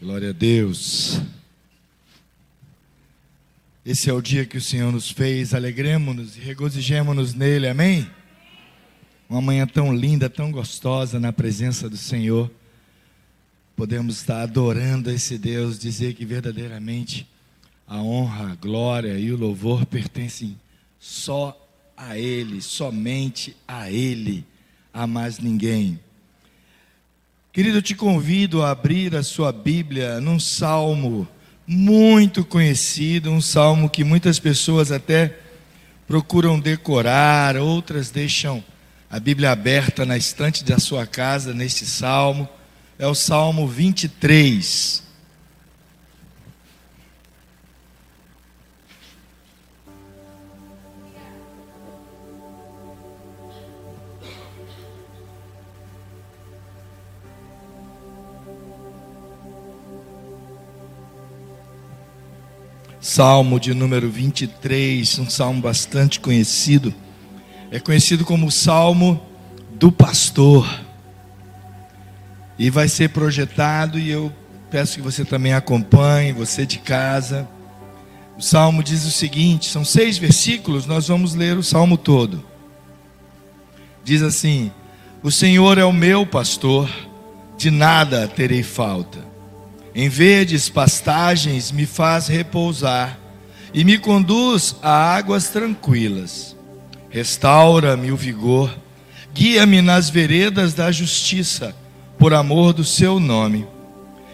Glória a Deus. Esse é o dia que o Senhor nos fez, alegremos-nos e regozijemos-nos nele, amém? Uma manhã tão linda, tão gostosa na presença do Senhor. Podemos estar adorando esse Deus, dizer que verdadeiramente a honra, a glória e o louvor pertencem só a Ele, somente a Ele, a mais ninguém. Querido, eu te convido a abrir a sua Bíblia num salmo muito conhecido, um salmo que muitas pessoas até procuram decorar, outras deixam a Bíblia aberta na estante da sua casa neste salmo. É o Salmo 23. Salmo de número 23, um salmo bastante conhecido. É conhecido como o Salmo do Pastor. E vai ser projetado, e eu peço que você também acompanhe, você de casa. O salmo diz o seguinte: são seis versículos, nós vamos ler o salmo todo. Diz assim: O Senhor é o meu pastor, de nada terei falta. Em verdes pastagens me faz repousar e me conduz a águas tranquilas. Restaura-me o vigor, guia-me nas veredas da justiça, por amor do seu nome.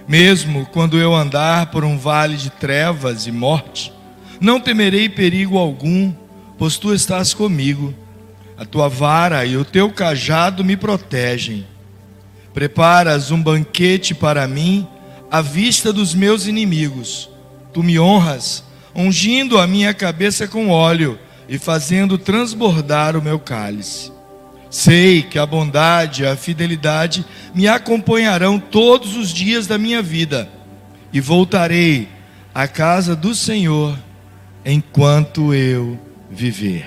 Mesmo quando eu andar por um vale de trevas e morte, não temerei perigo algum, pois tu estás comigo. A tua vara e o teu cajado me protegem. Preparas um banquete para mim à vista dos meus inimigos. Tu me honras, ungindo a minha cabeça com óleo e fazendo transbordar o meu cálice. Sei que a bondade e a fidelidade me acompanharão todos os dias da minha vida, e voltarei à casa do Senhor enquanto eu viver.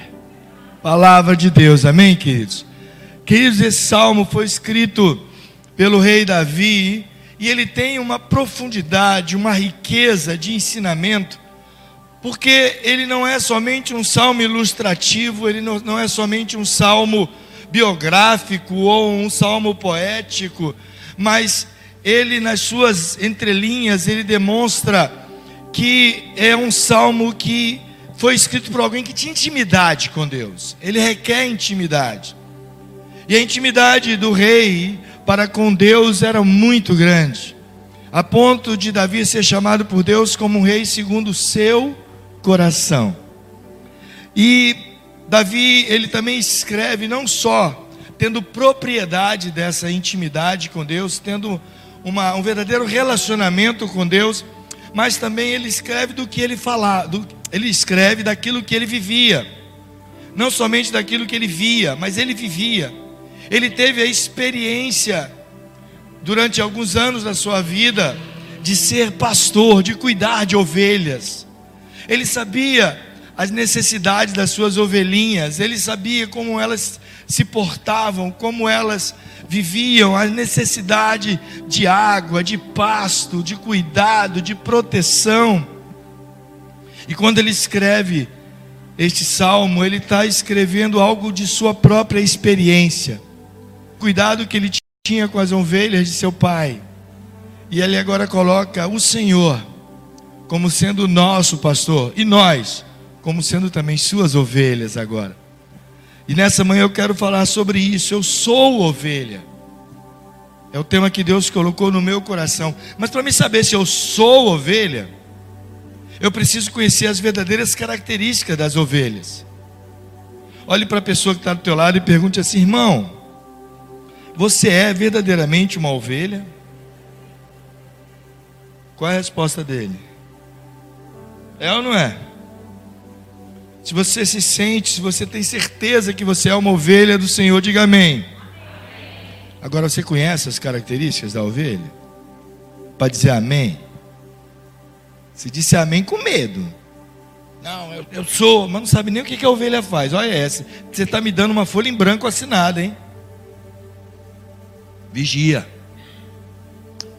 Palavra de Deus, amém, queridos? Queridos, esse salmo foi escrito pelo rei Davi e ele tem uma profundidade, uma riqueza de ensinamento, porque ele não é somente um salmo ilustrativo, ele não, é somente um salmo biográfico ou um salmo poético, mas ele nas suas entrelinhas ele demonstra que é um salmo que foi escrito por alguém que tinha intimidade com Deus. Ele requer intimidade. E a intimidade do rei para com Deus era muito grande, a ponto de Davi ser chamado por Deus como um rei segundo o seu coração. E Davi, ele também escreve não só tendo propriedade dessa intimidade com Deus, tendo uma, um verdadeiro relacionamento com Deus, mas também ele escreve do que ele fala, do, ele escreve daquilo que ele vivia, não somente daquilo que ele via, mas ele vivia. Ele teve a experiência, durante alguns anos da sua vida, de ser pastor, de cuidar de ovelhas. Ele sabia as necessidades das suas ovelhinhas, ele sabia como elas se portavam, como elas viviam, a necessidade de água, de pasto, de cuidado, de proteção. E quando ele escreve este salmo, ele está escrevendo algo de sua própria experiência cuidado que ele tinha com as ovelhas de seu pai. E ele agora coloca o Senhor como sendo nosso pastor e nós como sendo também suas ovelhas agora. E nessa manhã eu quero falar sobre isso. Eu sou ovelha. É o tema que Deus colocou no meu coração. Mas para me saber se eu sou ovelha, eu preciso conhecer as verdadeiras características das ovelhas. Olhe para a pessoa que está do teu lado e pergunte assim, irmão, você é verdadeiramente uma ovelha? Qual é a resposta dele? É ou não é? Se você se sente, se você tem certeza que você é uma ovelha do Senhor, diga amém. Agora você conhece as características da ovelha? Para dizer amém? Se disse amém com medo. Não, eu, eu, sou, mas não sabe nem o que, que a ovelha faz. Olha essa. Você está me dando uma folha em branco assinada, hein? Vigia.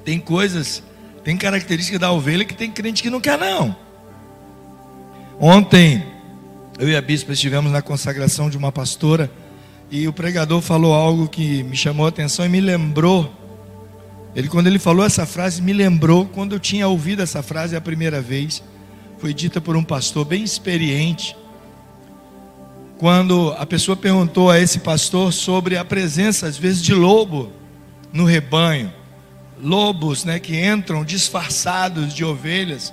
Tem coisas Tem característica da ovelha que tem crente que não quer, não. Ontem, eu e a bispa estivemos na consagração de uma pastora e o pregador falou algo que me chamou a atenção e me lembrou. Ele, quando ele falou essa frase, me lembrou quando eu tinha ouvido essa frase a primeira vez. Foi dita por um pastor bem experiente. Quando a pessoa perguntou a esse pastor sobre a presença, às vezes, de lobo no rebanho lobos né, que entram disfarçados de ovelhas,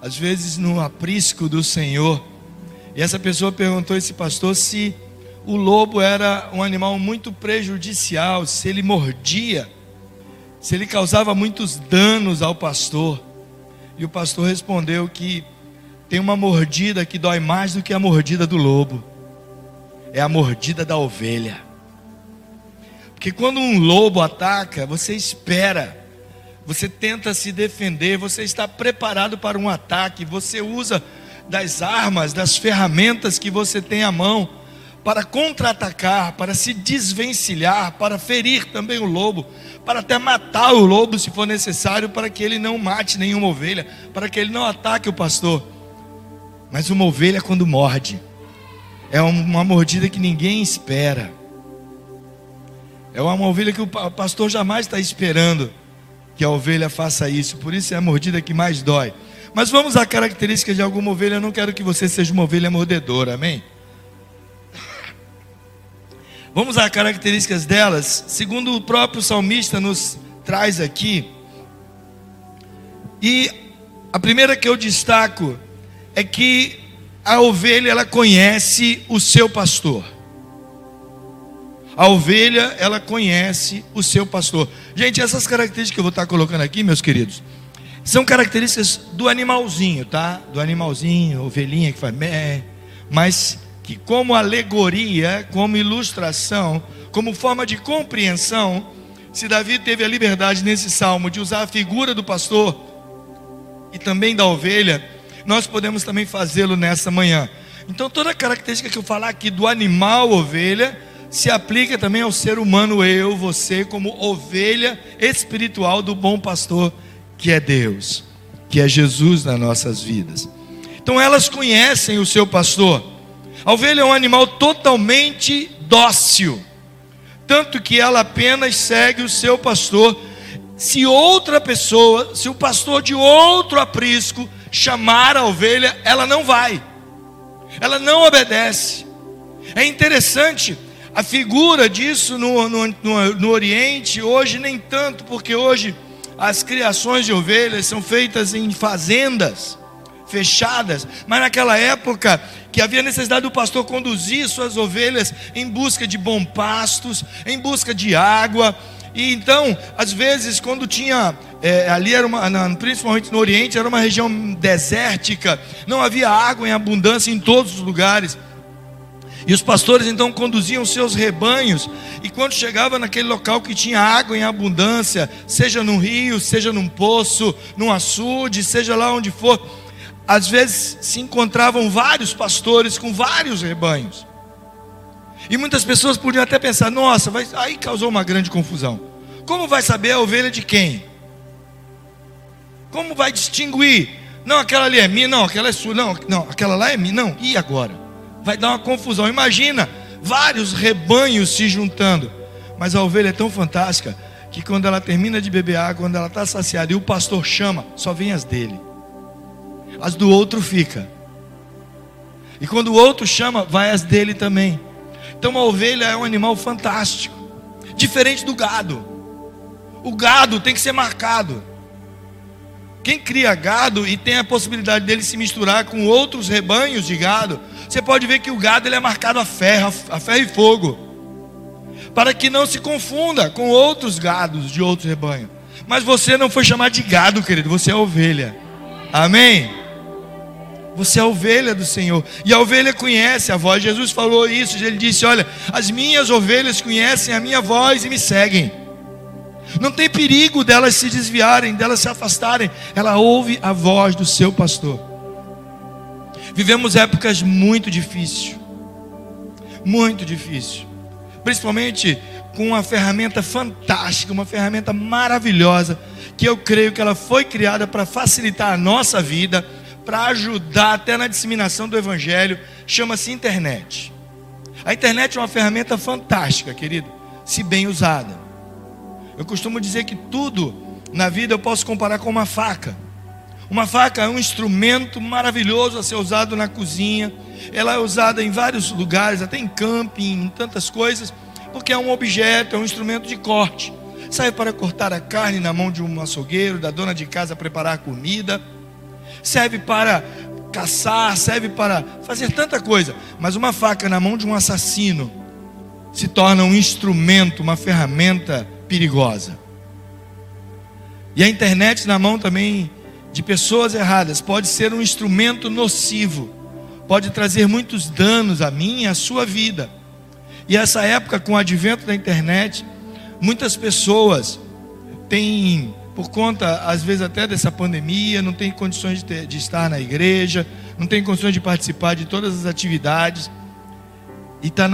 às vezes no aprisco do Senhor. E essa pessoa perguntou a esse pastor se o lobo era um animal muito prejudicial, se ele mordia, se ele causava muitos danos ao pastor. E o pastor respondeu que tem uma mordida que dói mais do que a mordida do lobo, é a mordida da ovelha. Porque quando um lobo ataca, você espera você tenta se defender, você está preparado para um ataque, você usa das armas, das ferramentas que você tem à mão para contra-atacar, para se desvencilhar, para ferir também o lobo, para até matar o lobo se for necessário, para que ele não mate nenhuma ovelha, para que ele não ataque o pastor. Mas uma ovelha, quando morde, é uma mordida que ninguém espera, é uma ovelha que o pastor jamais está esperando que a ovelha faça isso, por isso é a mordida que mais dói. Mas vamos à característica de alguma ovelha, eu não quero que você seja uma ovelha mordedora, amém? Vamos às características delas, segundo o próprio salmista nos traz aqui. E a primeira que eu destaco é que a ovelha ela conhece o seu pastor. A ovelha, ela conhece o seu pastor. Gente, essas características que eu vou estar colocando aqui, meus queridos, são características do animalzinho, tá? Do animalzinho, ovelhinha que faz mé, mas que como alegoria, como ilustração, como forma de compreensão, se Davi teve a liberdade nesse salmo de usar a figura do pastor e também da ovelha, nós podemos também fazê-lo nessa manhã. Então toda característica que eu falar aqui do animal ovelha, se aplica também ao ser humano, eu, você, como ovelha espiritual do bom pastor, que é Deus, que é Jesus nas nossas vidas. Então elas conhecem o seu pastor. A ovelha é um animal totalmente dócil, tanto que ela apenas segue o seu pastor. Se outra pessoa, se o pastor de outro aprisco chamar a ovelha, ela não vai, ela não obedece. É interessante a figura disso no, no, no, no Oriente, hoje nem tanto, porque hoje as criações de ovelhas são feitas em fazendas fechadas, mas naquela época que havia necessidade do pastor conduzir suas ovelhas em busca de bons pastos, em busca de água, e então, às vezes, quando tinha é, ali era uma, principalmente no Oriente, era uma região desértica, não havia água em abundância em todos os lugares. E os pastores então conduziam seus rebanhos, e quando chegava naquele local que tinha água em abundância, seja num rio, seja num poço, num açude, seja lá onde for, às vezes se encontravam vários pastores com vários rebanhos. E muitas pessoas podiam até pensar: nossa, vai... aí causou uma grande confusão. Como vai saber a ovelha de quem? Como vai distinguir? Não, aquela ali é minha, não, aquela é sua, não, não, aquela lá é minha, não. E agora? Vai dar uma confusão. Imagina vários rebanhos se juntando. Mas a ovelha é tão fantástica que quando ela termina de beber água, quando ela está saciada e o pastor chama, só vem as dele. As do outro fica. E quando o outro chama, vai as dele também. Então a ovelha é um animal fantástico, diferente do gado. O gado tem que ser marcado. Quem cria gado e tem a possibilidade dele se misturar com outros rebanhos de gado, você pode ver que o gado ele é marcado a ferro, a ferro e fogo, para que não se confunda com outros gados de outros rebanhos. Mas você não foi chamado de gado, querido, você é ovelha. Amém? Você é ovelha do Senhor. E a ovelha conhece a voz. Jesus falou isso. Ele disse: Olha, as minhas ovelhas conhecem a minha voz e me seguem. Não tem perigo delas se desviarem, delas se afastarem. Ela ouve a voz do seu pastor. Vivemos épocas muito difíceis. Muito difíceis. Principalmente com uma ferramenta fantástica, uma ferramenta maravilhosa, que eu creio que ela foi criada para facilitar a nossa vida, para ajudar até na disseminação do Evangelho, chama-se internet. A internet é uma ferramenta fantástica, querido, se bem usada. Eu costumo dizer que tudo na vida eu posso comparar com uma faca. Uma faca é um instrumento maravilhoso a ser usado na cozinha. Ela é usada em vários lugares, até em camping, em tantas coisas, porque é um objeto, é um instrumento de corte. Serve para cortar a carne na mão de um açougueiro, da dona de casa preparar comida. Serve para caçar, serve para fazer tanta coisa. Mas uma faca na mão de um assassino se torna um instrumento, uma ferramenta perigosa. E a internet na mão também de pessoas erradas pode ser um instrumento nocivo, pode trazer muitos danos a mim e à sua vida. E essa época, com o advento da internet, muitas pessoas têm, por conta, às vezes, até dessa pandemia, não têm condições de, ter, de estar na igreja, não têm condições de participar de todas as atividades, e está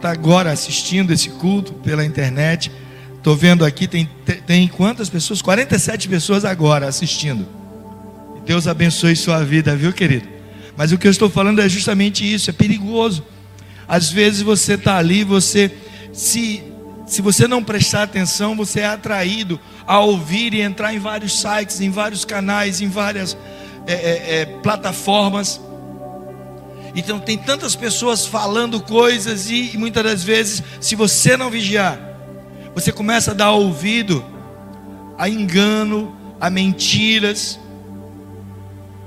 tá agora assistindo esse culto pela internet Estou vendo aqui, tem, tem quantas pessoas? 47 pessoas agora assistindo. Deus abençoe sua vida, viu, querido? Mas o que eu estou falando é justamente isso, é perigoso. Às vezes você está ali, você se se você não prestar atenção, você é atraído a ouvir e entrar em vários sites, em vários canais, em várias é, é, é, plataformas. Então tem tantas pessoas falando coisas e, e muitas das vezes, se você não vigiar, você começa a dar ouvido a engano, a mentiras.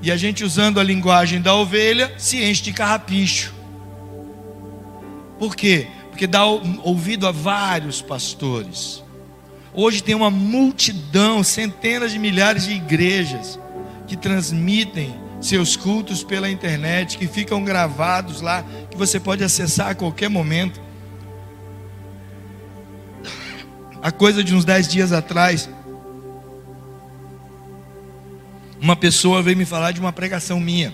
E a gente usando a linguagem da ovelha se enche de carrapicho. Por quê? Porque dá ouvido a vários pastores. Hoje tem uma multidão, centenas de milhares de igrejas que transmitem seus cultos pela internet, que ficam gravados lá, que você pode acessar a qualquer momento. A coisa de uns dez dias atrás, uma pessoa veio me falar de uma pregação minha.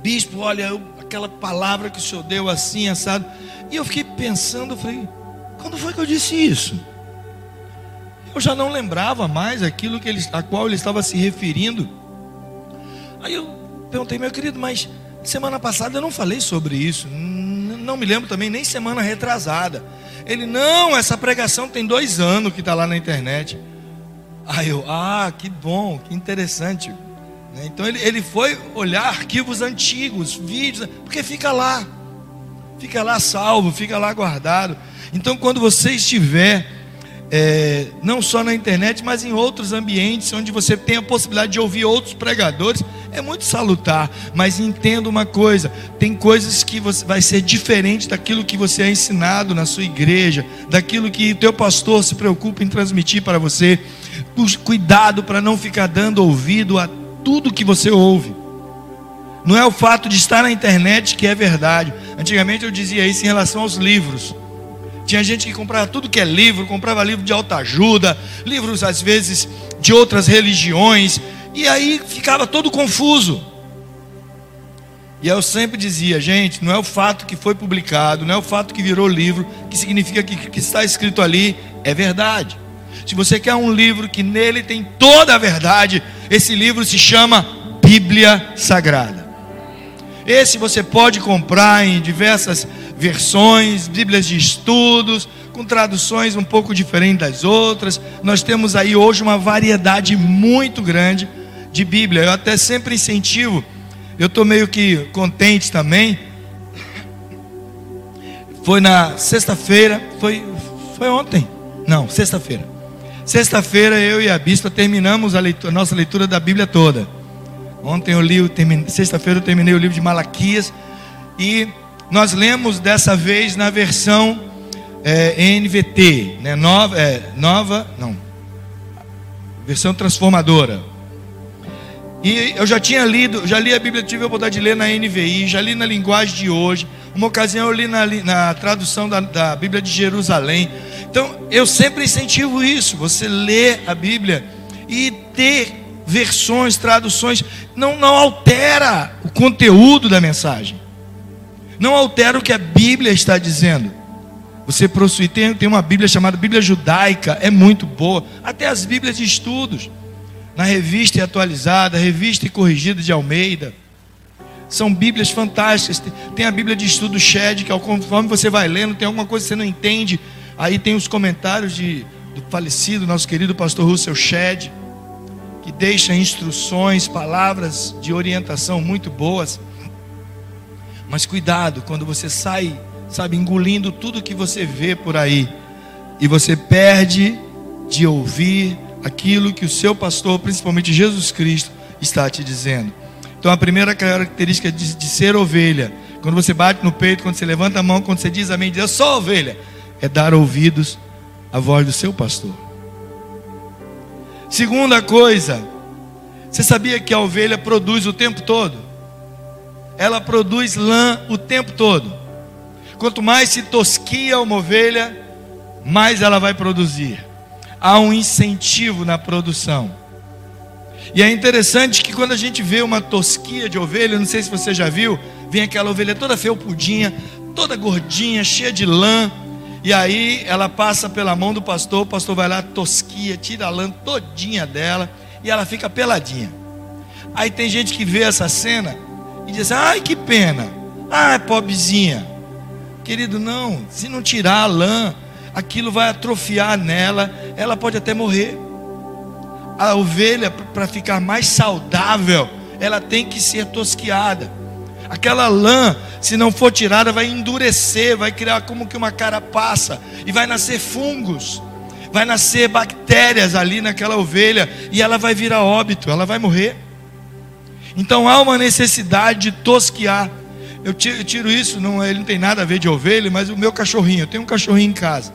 Bispo, olha, eu, aquela palavra que o senhor deu assim, assado. E eu fiquei pensando, eu falei, quando foi que eu disse isso? Eu já não lembrava mais aquilo que ele, a qual ele estava se referindo. Aí eu perguntei, meu querido, mas semana passada eu não falei sobre isso. Não me lembro também, nem semana retrasada. Ele, não, essa pregação tem dois anos que está lá na internet. Aí eu, ah, que bom, que interessante. Né? Então ele, ele foi olhar arquivos antigos, vídeos, porque fica lá, fica lá salvo, fica lá guardado. Então quando você estiver é, não só na internet, mas em outros ambientes onde você tem a possibilidade de ouvir outros pregadores, é muito salutar. Mas entenda uma coisa: tem coisas que você vai ser diferente daquilo que você é ensinado na sua igreja, daquilo que o teu pastor se preocupa em transmitir para você. Cuidado para não ficar dando ouvido a tudo que você ouve. Não é o fato de estar na internet que é verdade. Antigamente eu dizia isso em relação aos livros. Tinha gente que comprava tudo que é livro, comprava livro de autoajuda, livros às vezes de outras religiões, e aí ficava todo confuso. E eu sempre dizia, gente, não é o fato que foi publicado, não é o fato que virou livro, que significa que o que está escrito ali é verdade. Se você quer um livro que nele tem toda a verdade, esse livro se chama Bíblia Sagrada. Esse você pode comprar em diversas versões, Bíblias de estudos, com traduções um pouco diferentes das outras. Nós temos aí hoje uma variedade muito grande de Bíblia. Eu até sempre incentivo, eu estou meio que contente também. Foi na sexta-feira, foi, foi ontem? Não, sexta-feira. Sexta-feira eu e a bispa terminamos a, leitura, a nossa leitura da Bíblia toda. Ontem eu li, sexta-feira eu terminei o livro de Malaquias e nós lemos dessa vez na versão é, NVT, né? nova, é, nova, não, versão transformadora. E eu já tinha lido, já li a Bíblia, tive a oportunidade de ler na NVI, já li na linguagem de hoje. Uma ocasião eu li na, na tradução da, da Bíblia de Jerusalém. Então eu sempre incentivo isso, você ler a Bíblia e ter versões, traduções, não, não altera o conteúdo da mensagem não altera o que a Bíblia está dizendo. Você possuir, tem, tem uma Bíblia chamada Bíblia Judaica, é muito boa. Até as Bíblias de estudos, na revista e atualizada, revista e corrigida de Almeida. São Bíblias fantásticas. Tem a Bíblia de estudo Shed, que é conforme você vai lendo, tem alguma coisa que você não entende. Aí tem os comentários de, do falecido, nosso querido pastor Russell Shed, que deixa instruções, palavras de orientação muito boas. Mas cuidado quando você sai, sabe, engolindo tudo que você vê por aí e você perde de ouvir aquilo que o seu pastor, principalmente Jesus Cristo, está te dizendo. Então a primeira característica de, de, ser ovelha, quando você bate no peito, quando você levanta a mão, quando você diz amém, diz eu sou ovelha, é dar ouvidos à voz do seu pastor. Segunda coisa, você sabia que a ovelha produz o tempo todo? Ela produz lã o tempo todo. Quanto mais se tosquia uma ovelha, mais ela vai produzir. Há um incentivo na produção. E é interessante que quando a gente vê uma tosquia de ovelha, não sei se você já viu, vem aquela ovelha toda felpudinha, toda gordinha, cheia de lã, e aí ela passa pela mão do pastor, o pastor vai lá, tosquia, tira a lã todinha dela, e ela fica peladinha. Aí tem gente que vê essa cena e diz: ai que pena, ai pobrezinha. Querido, não, se não tirar a lã, aquilo vai atrofiar nela, ela pode até morrer a ovelha, para ficar mais saudável, ela tem que ser tosquiada. Aquela lã, se não for tirada, vai endurecer, vai criar como que uma carapaça, e vai nascer fungos, vai nascer bactérias ali naquela ovelha, e ela vai virar óbito, ela vai morrer. Então há uma necessidade de tosquiar. Eu tiro, eu tiro isso, não, ele não tem nada a ver de ovelha, mas o meu cachorrinho, eu tenho um cachorrinho em casa.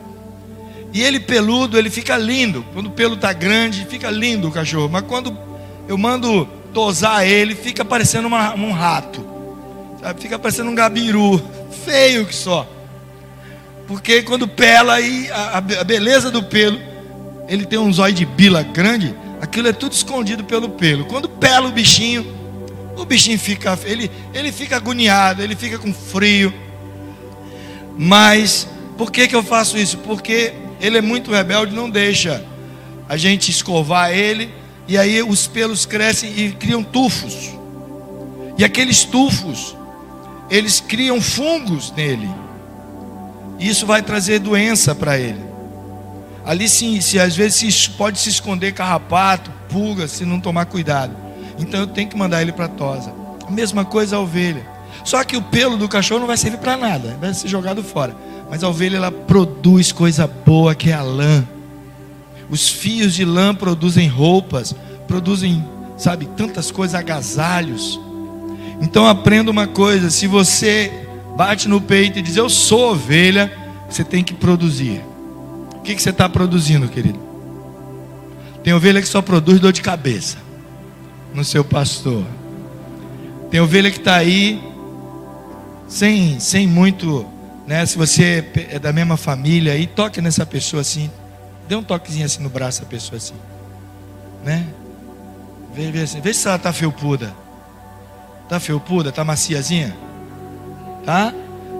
E ele peludo, ele fica lindo. Quando o pelo está grande, fica lindo o cachorro. Mas quando eu mando tosar ele, fica parecendo uma, um rato. Sabe? Fica parecendo um gabiru. Feio que só. Porque quando pela aí, a, a beleza do pelo, ele tem um zóio de bila grande, aquilo é tudo escondido pelo pelo. Quando pela o bichinho, o bichinho fica, ele, ele fica agoniado, ele fica com frio. Mas por que, que eu faço isso? Porque ele é muito rebelde, não deixa a gente escovar ele, e aí os pelos crescem e criam tufos. E aqueles tufos, eles criam fungos nele. E isso vai trazer doença para ele. Ali sim, se às vezes pode se esconder carrapato, pulga, se não tomar cuidado. Então eu tenho que mandar ele para tosa. A mesma coisa a ovelha. Só que o pelo do cachorro não vai servir para nada, vai ser jogado fora. Mas a ovelha ela produz coisa boa que é a lã. Os fios de lã produzem roupas, produzem, sabe, tantas coisas, agasalhos. Então aprenda uma coisa: se você bate no peito e diz eu sou ovelha, você tem que produzir. O que, que você está produzindo, querido? Tem ovelha que só produz dor de cabeça no seu pastor. Tem ovelha que está aí sem, sem muito né? Se você é da mesma família, aí toque nessa pessoa assim. Dê um toquezinho assim no braço da pessoa assim. Né? Vê, vê, assim, vê se ela está felpuda. Está felpuda? Está maciazinha? Tá?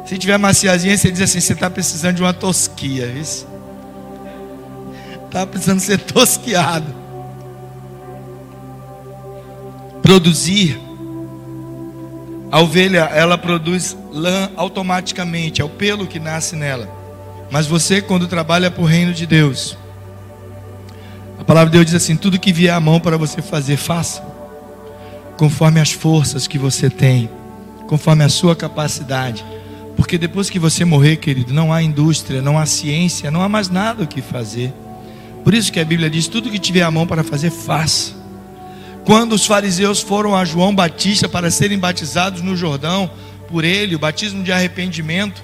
Se tiver maciazinha, você diz assim: você está precisando de uma tosquia. Está precisando ser tosquiado. Produzir a ovelha, ela produz lã automaticamente, é o pelo que nasce nela. Mas você, quando trabalha para o reino de Deus, a palavra de Deus diz assim: tudo que vier à mão para você fazer, faça, conforme as forças que você tem, conforme a sua capacidade. Porque depois que você morrer, querido, não há indústria, não há ciência, não há mais nada o que fazer. Por isso que a Bíblia diz: tudo que tiver à mão para fazer, faça. Quando os fariseus foram a João Batista para serem batizados no Jordão por ele, o batismo de arrependimento,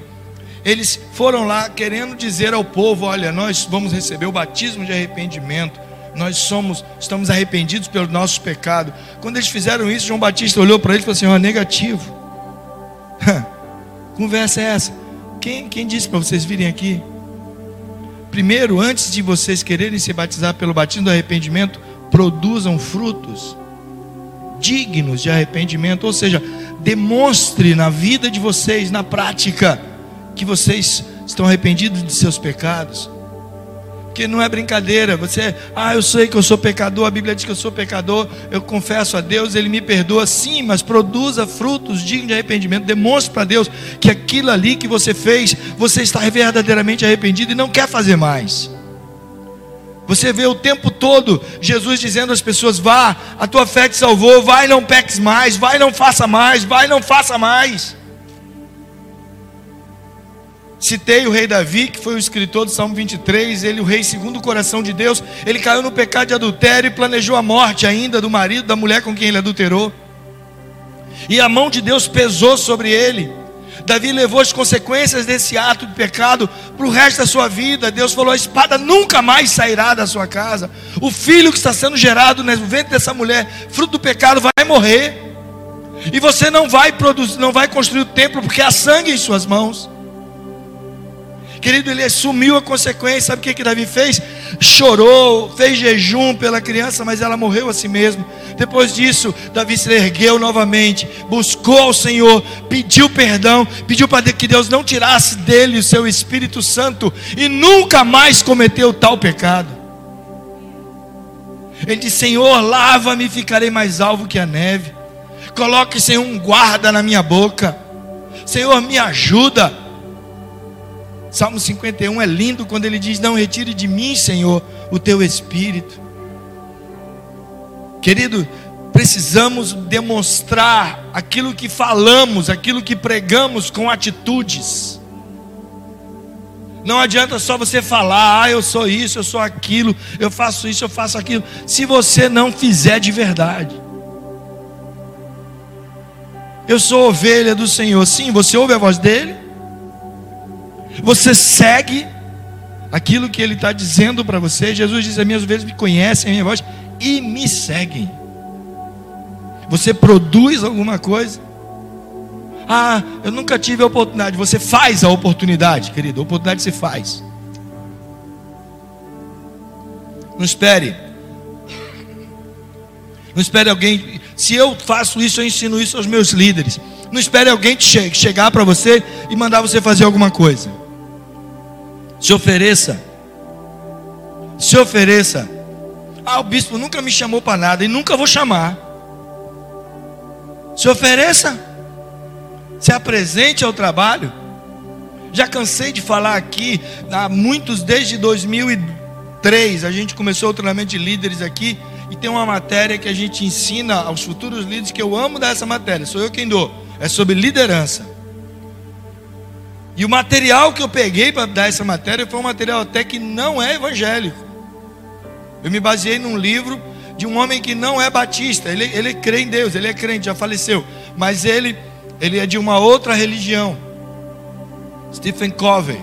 eles foram lá querendo dizer ao povo: olha, nós vamos receber o batismo de arrependimento. Nós somos, estamos arrependidos pelo nosso pecado. Quando eles fizeram isso, João Batista olhou para ele e falou assim: ó, negativo. Conversa é essa? Quem, quem disse para vocês virem aqui? Primeiro, antes de vocês quererem se batizar pelo batismo do arrependimento, produzam frutos dignos de arrependimento, ou seja, demonstre na vida de vocês, na prática, que vocês estão arrependidos de seus pecados. Porque não é brincadeira, você, ah, eu sei que eu sou pecador, a Bíblia diz que eu sou pecador, eu confesso a Deus, Ele me perdoa, sim, mas produza frutos dignos de arrependimento, demonstre para Deus que aquilo ali que você fez, você está verdadeiramente arrependido e não quer fazer mais. Você vê o tempo todo Jesus dizendo às pessoas: vá, a tua fé te salvou, vai, não peques mais, vai, não faça mais, vai, não faça mais. Citei o rei Davi, que foi o escritor do Salmo 23, ele, o rei segundo o coração de Deus, ele caiu no pecado de adultério e planejou a morte ainda do marido, da mulher com quem ele adulterou. E a mão de Deus pesou sobre ele. Davi levou as consequências desse ato de pecado para o resto da sua vida. Deus falou: a espada nunca mais sairá da sua casa. O filho que está sendo gerado no ventre dessa mulher, fruto do pecado, vai morrer. E você não vai produzir, não vai construir o templo porque há sangue em suas mãos. Querido, ele assumiu a consequência. Sabe o que, que Davi fez? Chorou, fez jejum pela criança, mas ela morreu a si mesmo. Depois disso, Davi se ergueu novamente, buscou ao Senhor, pediu perdão, pediu para que Deus não tirasse dele o seu Espírito Santo e nunca mais cometeu tal pecado. Ele disse: Senhor, lava-me e ficarei mais alvo que a neve. Coloque, Senhor, um guarda na minha boca. Senhor, me ajuda Salmo 51 é lindo quando ele diz: Não retire de mim, Senhor, o teu espírito. Querido, precisamos demonstrar aquilo que falamos, aquilo que pregamos com atitudes. Não adianta só você falar, ah, eu sou isso, eu sou aquilo, eu faço isso, eu faço aquilo, se você não fizer de verdade. Eu sou ovelha do Senhor, sim, você ouve a voz dele? Você segue aquilo que ele está dizendo para você. Jesus diz: As minhas ovelhas me conhecem, a minha voz, e me seguem. Você produz alguma coisa? Ah, eu nunca tive a oportunidade. Você faz a oportunidade, querido. A oportunidade se faz. Não espere. Não espere alguém. Se eu faço isso, eu ensino isso aos meus líderes. Não espere alguém chegar para você e mandar você fazer alguma coisa. Se ofereça. Se ofereça. Ah, o bispo nunca me chamou para nada e nunca vou chamar. Se ofereça. Se apresente ao trabalho. Já cansei de falar aqui, há muitos desde 2003, a gente começou o treinamento de líderes aqui e tem uma matéria que a gente ensina aos futuros líderes que eu amo dar essa matéria, sou eu quem dou. É sobre liderança. E o material que eu peguei para dar essa matéria foi um material até que não é evangélico. Eu me baseei num livro de um homem que não é batista, ele, ele crê em Deus, ele é crente, já faleceu, mas ele, ele é de uma outra religião. Stephen Covey,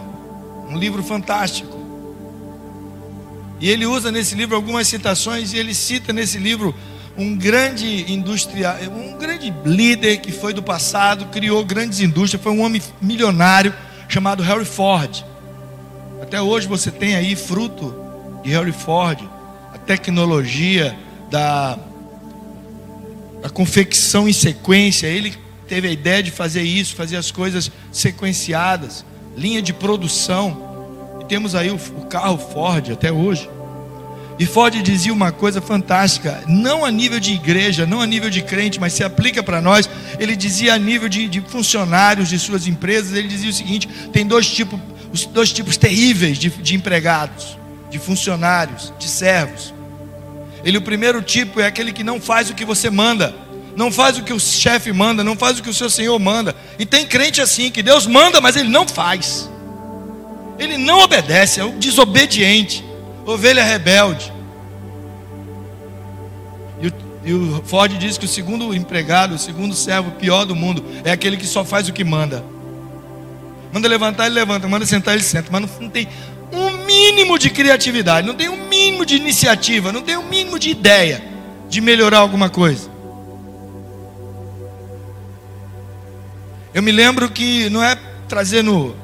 um livro fantástico. E ele usa nesse livro algumas citações e ele cita nesse livro um grande industrial, um grande líder que foi do passado, criou grandes indústrias, foi um homem milionário chamado Harry Ford. Até hoje você tem aí fruto de Harry Ford, a tecnologia da, da confecção em sequência. Ele teve a ideia de fazer isso, fazer as coisas sequenciadas, linha de produção. E temos aí o, o carro Ford até hoje. E Ford dizia uma coisa fantástica, não a nível de igreja, não a nível de crente, mas se aplica para nós. Ele dizia a nível de, de, funcionários de suas empresas, ele dizia o seguinte: tem dois tipos, os dois tipos terríveis de, de empregados, de funcionários, de servos. Ele, o primeiro tipo é aquele que não faz o que você manda, não faz o que o chefe manda, não faz o que o seu senhor manda. E tem crente assim, que Deus manda, mas ele não faz. Ele não obedece, é o desobediente ovelha rebelde. E o, e o Ford diz que o segundo empregado, o segundo servo pior do mundo, é aquele que só faz o que manda. Manda levantar, ele levanta, manda sentar, ele senta, mas não, tem um mínimo de criatividade, não tem um mínimo de iniciativa, não tem um mínimo de ideia de melhorar alguma coisa. Eu me lembro que não é trazendo,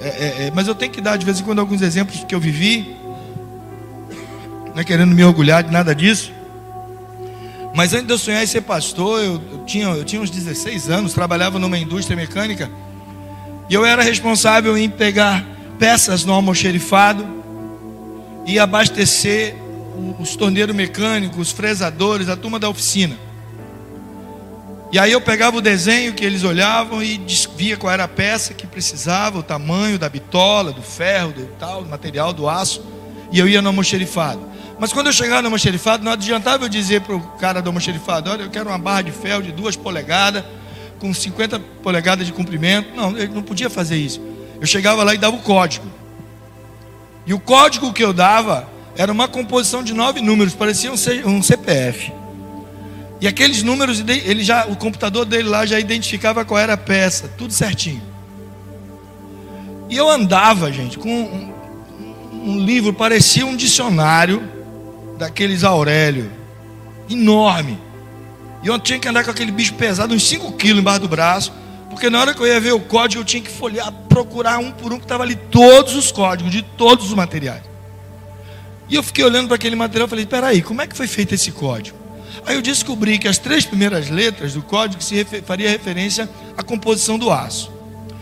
é, é, é, mas eu tenho que dar de vez em quando alguns exemplos que eu vivi não é querendo me orgulhar de nada disso. Mas antes de eu sonhar em ser pastor, eu, eu, tinha, eu tinha uns 16 anos, trabalhava numa indústria mecânica. E eu era responsável em pegar peças no almoxerifado e abastecer os torneiros mecânicos, os fresadores, a turma da oficina. E aí eu pegava o desenho que eles olhavam e via qual era a peça que precisava, o tamanho da bitola, do ferro, do tal, do material, do aço, e eu ia no almoxerifado. Mas quando eu chegava no almoxerifado, não adiantava eu dizer para o cara do almoxerifado, olha, eu quero uma barra de ferro de duas polegadas, com 50 polegadas de comprimento. Não, ele não podia fazer isso. Eu chegava lá e dava o código. E o código que eu dava era uma composição de nove números, parecia um CPF. E aqueles números, ele já, o computador dele lá já identificava qual era a peça, tudo certinho. E eu andava, gente, com um, um livro, parecia um dicionário daqueles Aurélio, enorme. E eu tinha que andar com aquele bicho pesado, uns 5 quilos embaixo do braço, porque na hora que eu ia ver o código, eu tinha que folhear, procurar um por um, que estava ali todos os códigos de todos os materiais. E eu fiquei olhando para aquele material e falei: peraí, como é que foi feito esse código? Aí eu descobri que as três primeiras letras do código se refer, faria referência à composição do aço.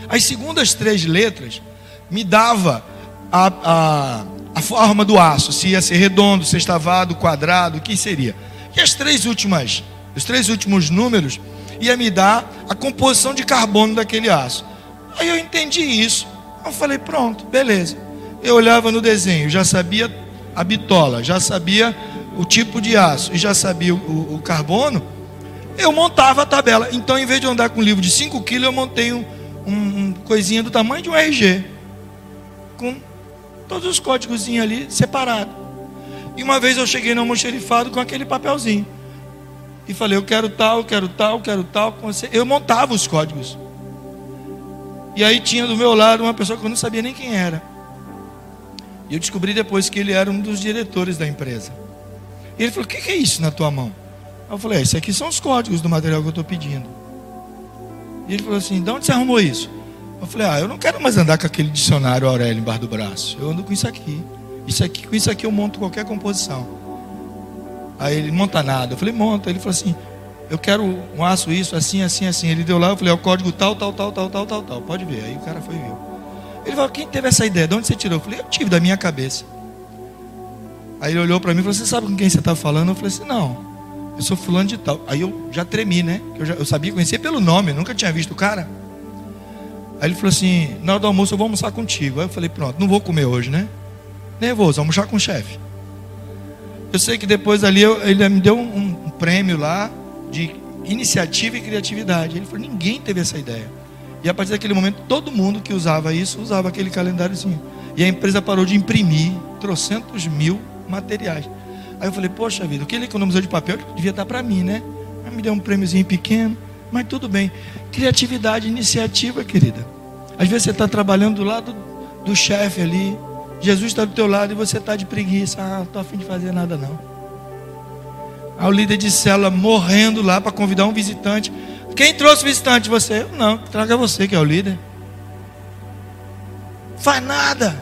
As segundas três letras me dava a, a, a forma do aço, se ia ser redondo, sextavado, quadrado, o que seria. E as três últimas, os três últimos números ia me dar a composição de carbono daquele aço. Aí eu entendi isso. Eu falei, pronto, beleza. Eu olhava no desenho, já sabia a bitola, já sabia o tipo de aço e já sabia o, o, o carbono, eu montava a tabela. Então, em vez de andar com um livro de 5 quilos, eu montei um, um, um, coisinha do tamanho de um RG, com todos os códigos ali separados. E uma vez eu cheguei no almoxerifado com aquele papelzinho. E falei, eu quero tal, quero tal, quero tal. Eu montava os códigos. E aí tinha do meu lado uma pessoa que eu não sabia nem quem era. E eu descobri depois que ele era um dos diretores da empresa. E ele falou: O que é isso na tua mão? Eu falei: é, Isso aqui são os códigos do material que eu estou pedindo. E ele falou assim: De onde você arrumou isso? Eu falei: Ah, eu não quero mais andar com aquele dicionário Aurélio embaixo do braço. Eu ando com isso aqui. Isso aqui, com isso aqui eu monto qualquer composição. Aí ele monta nada. Eu falei: Monta. Ele falou assim: Eu quero um aço, isso, assim, assim, assim. Ele deu lá, eu falei: É o código tal, tal, tal, tal, tal, tal, tal. Pode ver. Aí o cara foi e viu. Ele falou: Quem teve essa ideia? De onde você tirou? Eu falei: Eu tive da minha cabeça. Aí ele olhou para mim e falou: Você sabe com quem você está falando? Eu falei assim: Não, eu sou fulano de tal. Aí eu já tremi, né? Eu, já, eu sabia conhecer pelo nome, nunca tinha visto o cara. Aí ele falou assim: Na hora do almoço eu vou almoçar contigo. Aí eu falei: Pronto, não vou comer hoje, né? Nervoso, almoçar com o chefe. Eu sei que depois ali eu, ele me deu um, um prêmio lá de iniciativa e criatividade. Ele falou: Ninguém teve essa ideia. E a partir daquele momento, todo mundo que usava isso usava aquele calendáriozinho. E a empresa parou de imprimir trocentos mil materiais. Aí eu falei, poxa vida, o que ele economizou de papel devia estar para mim, né? Aí me deu um prêmiozinho pequeno, mas tudo bem. Criatividade, iniciativa, querida. Às vezes você está trabalhando do lado do chefe ali, Jesus está do teu lado e você está de preguiça. Ah, não estou afim de fazer nada não. Aí o líder de célula morrendo lá para convidar um visitante. Quem trouxe o visitante? Você? Não, traga você que é o líder. Faz nada.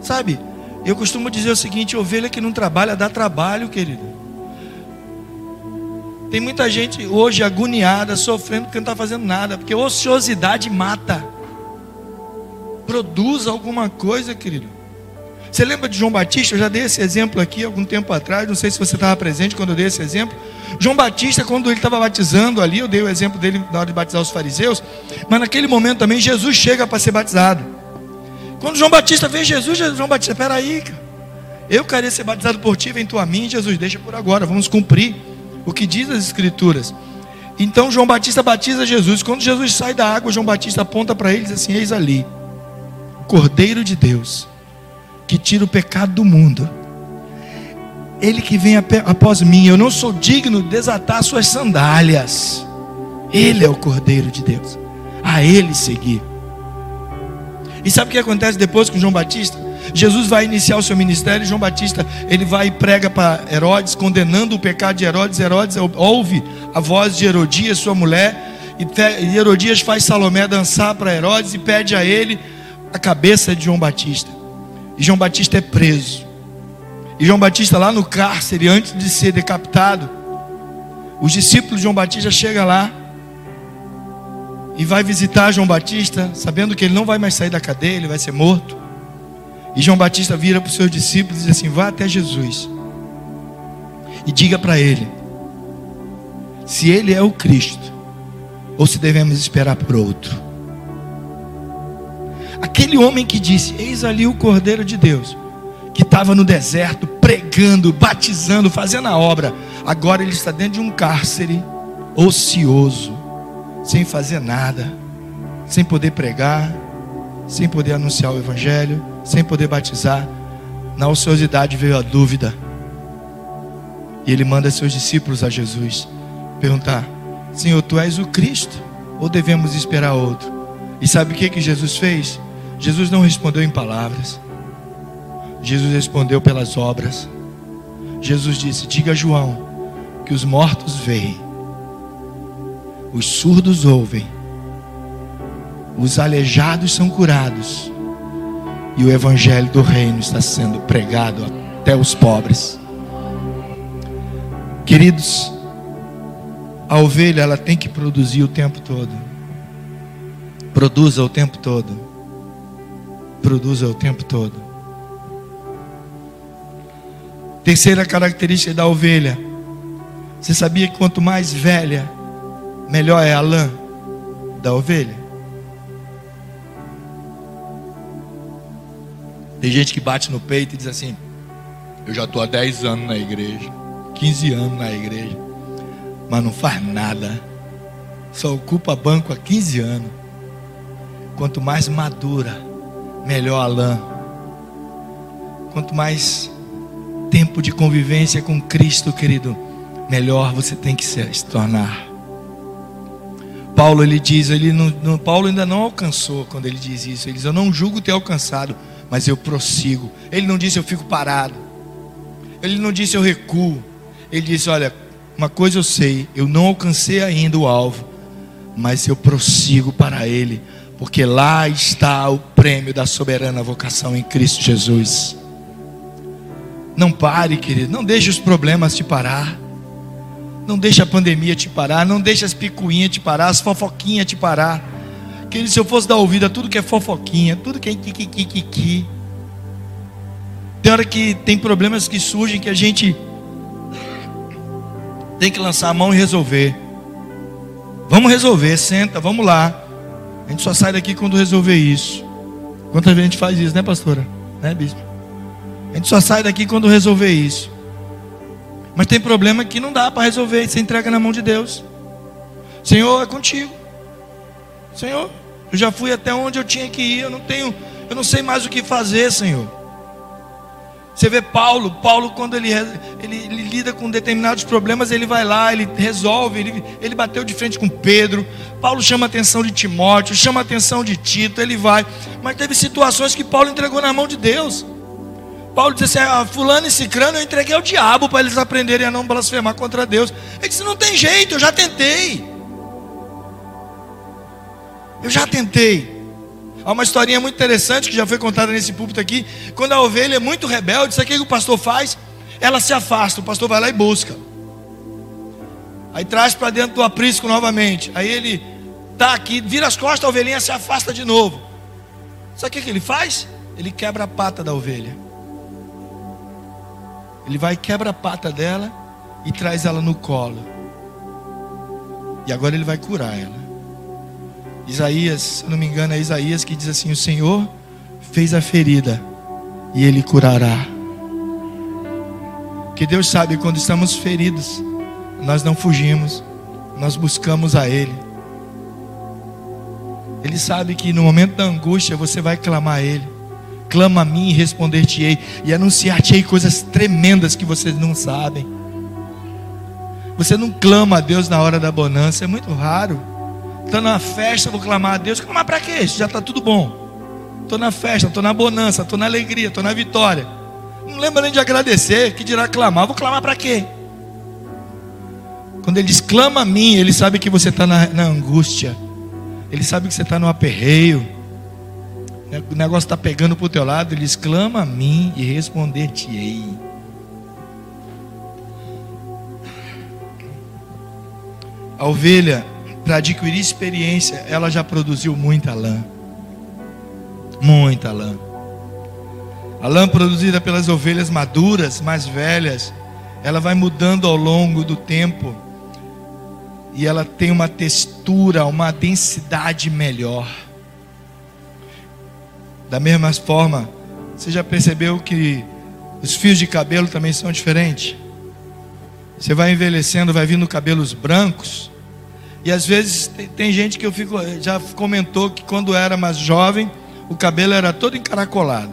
Sabe? Eu costumo dizer o seguinte: ovelha que não trabalha dá trabalho, querido. Tem muita gente hoje agoniada, sofrendo porque não está fazendo nada, porque ociosidade mata. Produza alguma coisa, querido. Você lembra de João Batista? Eu já dei esse exemplo aqui algum tempo atrás. Não sei se você estava presente quando eu dei esse exemplo. João Batista, quando ele estava batizando ali, eu dei o exemplo dele na hora de batizar os fariseus. Mas naquele momento também Jesus chega para ser batizado. Quando João Batista vê Jesus, João Batista, peraí, cara. Eu queria ser batizado por ti, vem tu a mim, Jesus, deixa por agora, vamos cumprir o que diz as Escrituras. Então João Batista batiza Jesus. Quando Jesus sai da água, João Batista aponta para ele e diz assim: Eis ali, Cordeiro de Deus, que tira o pecado do mundo. Ele que vem após mim, eu não sou digno de desatar suas sandálias. Ele é o Cordeiro de Deus. A ele seguir. E sabe o que acontece depois com João Batista? Jesus vai iniciar o seu ministério, João Batista, ele vai e prega para Herodes, condenando o pecado de Herodes. Herodes ouve a voz de Herodias, sua mulher, e Herodias faz Salomé dançar para Herodes e pede a ele a cabeça de João Batista. E João Batista é preso. E João Batista lá no cárcere, antes de ser decapitado, os discípulos de João Batista chegam lá e vai visitar João Batista, sabendo que ele não vai mais sair da cadeia, ele vai ser morto. E João Batista vira para os seus discípulos e diz assim: Vá até Jesus e diga para ele se ele é o Cristo ou se devemos esperar por outro. Aquele homem que disse: Eis ali o Cordeiro de Deus, que estava no deserto pregando, batizando, fazendo a obra, agora ele está dentro de um cárcere ocioso, sem fazer nada, sem poder pregar, sem poder anunciar o Evangelho, sem poder batizar. Na ociosidade veio a dúvida. E ele manda seus discípulos a Jesus perguntar: Senhor, tu és o Cristo ou devemos esperar outro? E sabe o que, que Jesus fez? Jesus não respondeu em palavras, Jesus respondeu pelas obras. Jesus disse: Diga a João que os mortos veem, os surdos ouvem, os aleijados são curados, e o evangelho do reino está sendo pregado até os pobres. Queridos, a ovelha ela tem que produzir o tempo todo. Produza o tempo todo. Produza o tempo todo. Terceira característica da ovelha. Você sabia que quanto mais velha, melhor é a lã da ovelha? Tem gente que bate no peito e diz assim: Eu já estou há 10 anos na igreja, 15 anos na igreja, mas não faz nada, só ocupa banco há 15 anos. Quanto mais madura, melhor a lã. Quanto mais tempo de convivência com Cristo, querido, melhor você tem que se, tornar. Paulo ele diz, ele não, Paulo ainda não alcançou quando ele diz isso. Ele diz: Eu não julgo ter alcançado, mas eu prossigo. Ele não disse eu fico parado. Ele não disse eu recuo. Ele disse: Olha, uma coisa eu sei, eu não alcancei ainda o alvo, mas eu prossigo para ele, porque lá está o prêmio da soberana vocação em Cristo Jesus. Não pare, querido, não deixe os problemas te parar. Não deixe a pandemia te parar, não deixe as picuinhas te parar, as fofoquinhas te parar. Querido, se eu fosse dar ouvido a tudo que é fofoquinha, tudo que é kikikiki. Tem hora que tem problemas que surgem que a gente tem que lançar a mão e resolver. Vamos resolver, senta, vamos lá. A gente só sai daqui quando resolver isso. Quantas vezes a gente faz isso, né, pastora? Né, bispo? A gente só sai daqui quando resolver isso. Mas tem problema que não dá para resolver, você entrega na mão de Deus. Senhor, é contigo. Senhor, eu já fui até onde eu tinha que ir, eu não tenho, eu não sei mais o que fazer, Senhor. Você vê Paulo, Paulo quando ele, ele, ele, lida com determinados problemas, ele vai lá, ele resolve, ele, ele bateu de frente com Pedro. Paulo chama a atenção de Timóteo, chama a atenção de Tito, ele vai. Mas teve situações que Paulo entregou na mão de Deus. Paulo disse assim: ah, Fulano e Cicrano eu entreguei ao diabo para eles aprenderem a não blasfemar contra Deus. Ele disse: Não tem jeito, eu já tentei. Eu já tentei. Há uma historinha muito interessante que já foi contada nesse púlpito aqui. Quando a ovelha é muito rebelde, sabe o que o pastor faz? Ela se afasta, o pastor vai lá e busca. Aí traz para dentro do aprisco novamente. Aí ele tá aqui, vira as costas, a ovelhinha se afasta de novo. Sabe o que, que ele faz? Ele quebra a pata da ovelha. Ele vai quebra a pata dela e traz ela no colo. E agora ele vai curar ela. Isaías, se não me engano, é Isaías que diz assim: O Senhor fez a ferida e ele curará. Que Deus sabe quando estamos feridos, nós não fugimos, nós buscamos a Ele. Ele sabe que no momento da angústia você vai clamar a Ele clama a mim e responder-te-ei, e anunciar-te-ei coisas tremendas que vocês não sabem. Você não clama a Deus na hora da bonança, é muito raro. Estou na festa, vou clamar a Deus. Clamar para quê? Já está tudo bom. Estou na festa, estou na bonança, estou na alegria, estou na vitória. Não lembro nem de agradecer, que dirá clamar. Vou clamar para quê? Quando ele diz clama a mim, ele sabe que você está na, na angústia. Ele sabe que você está no aperreio. O negócio está pegando para o teu lado, ele exclama a mim e responder-te-ei. A ovelha para adquirir experiência, ela já produziu muita lã. Muita lã. A lã produzida pelas ovelhas maduras, mais velhas, ela vai mudando ao longo do tempo. E ela tem uma textura, uma densidade melhor. Da mesma forma, você já percebeu que os fios de cabelo também são diferentes? Você vai envelhecendo, vai vindo cabelos brancos. E às vezes tem, tem, gente que eu fico, já comentou que quando era mais jovem, o cabelo era todo encaracolado.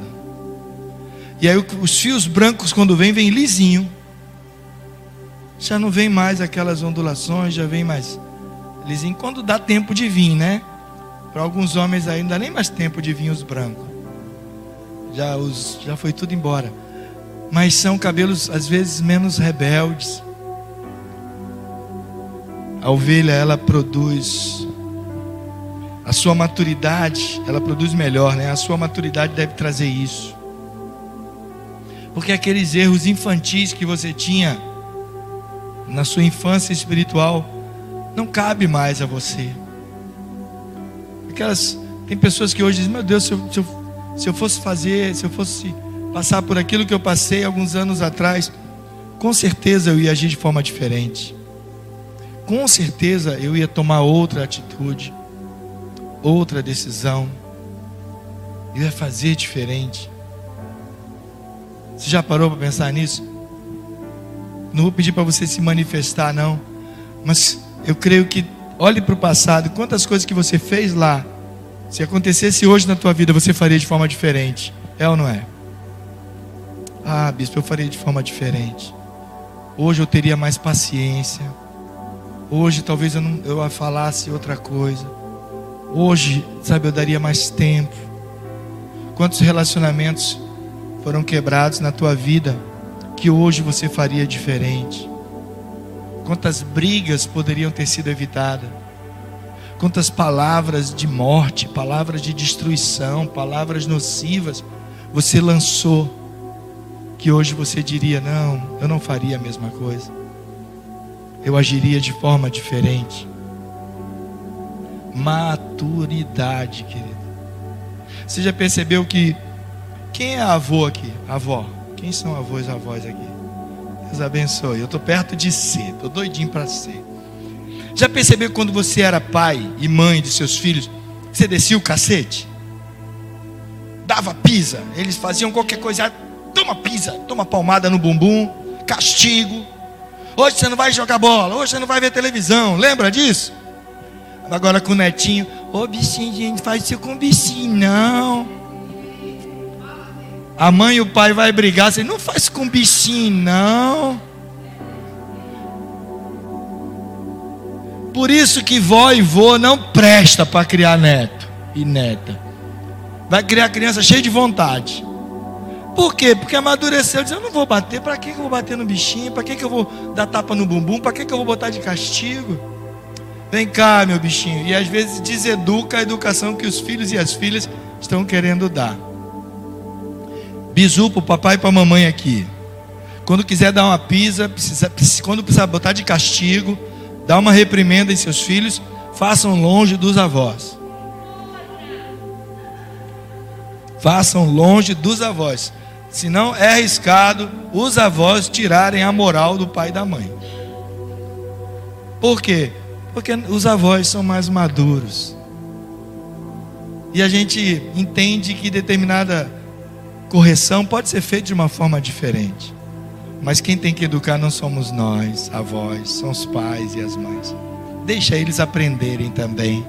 E aí os fios brancos quando vem, vem lisinho. Já não vem mais aquelas ondulações, já vem mais lisinho. Quando dá tempo de vir, né? Para alguns homens aí não dá nem mais tempo de vir os brancos. Já, os, já foi tudo embora. Mas são cabelos às vezes menos rebeldes. A ovelha ela produz a sua maturidade, ela produz melhor, né? A sua maturidade deve trazer isso. Porque aqueles erros infantis que você tinha na sua infância espiritual não cabe mais a você. Aquelas tem pessoas que hoje dizem: "Meu Deus, se eu, se eu, se eu fosse fazer, se eu fosse passar por aquilo que eu passei alguns anos atrás, com certeza eu ia agir de forma diferente. Com certeza eu ia tomar outra atitude, outra decisão. Eu ia fazer diferente. Você já parou para pensar nisso? Não vou pedir para você se manifestar, não. Mas eu creio que olhe para o passado, quantas coisas que você fez lá, se acontecesse hoje na tua vida, você faria de forma diferente. É ou não é? Ah, bispo, eu faria de forma diferente. Hoje eu teria mais paciência. Hoje talvez eu, não, eu falasse outra coisa. Hoje, sabe, eu daria mais tempo. Quantos relacionamentos foram quebrados na tua vida que hoje você faria diferente? Quantas brigas poderiam ter sido evitadas? Quantas palavras de morte, palavras de destruição, palavras nocivas você lançou? que hoje você diria: não, eu não faria a mesma coisa, eu agiria de forma diferente. Maturidade, querido. Você já percebeu que quem é avô aqui? Avó. Quem são avós e avós aqui? Deus abençoe. Eu estou perto de ser, estou doidinho para ser. Já percebeu quando você era pai e mãe de seus filhos, você descia o cacete? Dava pisa, eles faziam qualquer coisa, toma pisa, toma palmada no bumbum, castigo. Hoje você não vai jogar bola, hoje você não vai ver televisão, lembra disso? Agora com o netinho, ô oh, bichinho, gente, faz isso com bichinho, não. A mãe e o pai vai brigar, você não faz com bichinho, não. Por isso que vó e vô não presta para criar neto e neta. Vai criar criança cheia de vontade. Por quê? Porque amadureceu, diz, eu não vou bater, para que eu vou bater no bichinho? Para que eu vou dar tapa no bumbum? Para que eu vou botar de castigo? Vem cá, meu bichinho. E às vezes deseduca a educação que os filhos e as filhas estão querendo dar. Bisu para o papai e para a mamãe aqui. Quando quiser dar uma pisa, precisa, quando precisar botar de castigo, dar uma reprimenda em seus filhos, façam longe dos avós. Façam longe dos avós. Senão é arriscado os avós tirarem a moral do pai e da mãe. Por quê? Porque os avós são mais maduros. E a gente entende que determinada correção pode ser feita de uma forma diferente. Mas quem tem que educar não somos nós, avós, são os pais e as mães. Deixa eles aprenderem também.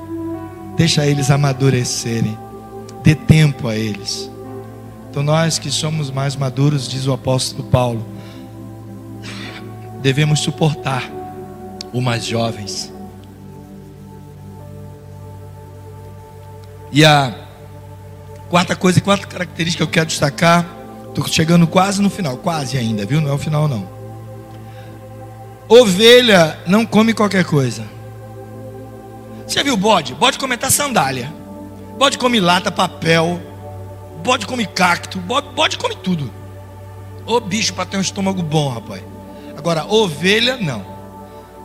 Deixa eles amadurecerem. Dê tempo a eles. Então, nós que somos mais maduros, diz o apóstolo Paulo, devemos suportar os mais jovens. E a quarta coisa, quarta característica que eu quero destacar, estou chegando quase no final, quase ainda, viu? Não é o final não. Ovelha não come qualquer coisa. Você viu o bode? Bode come até sandália. Bode come lata, papel, Bode come cacto, bode, bode come tudo. Ô bicho para ter um estômago bom, rapaz. Agora, ovelha, não.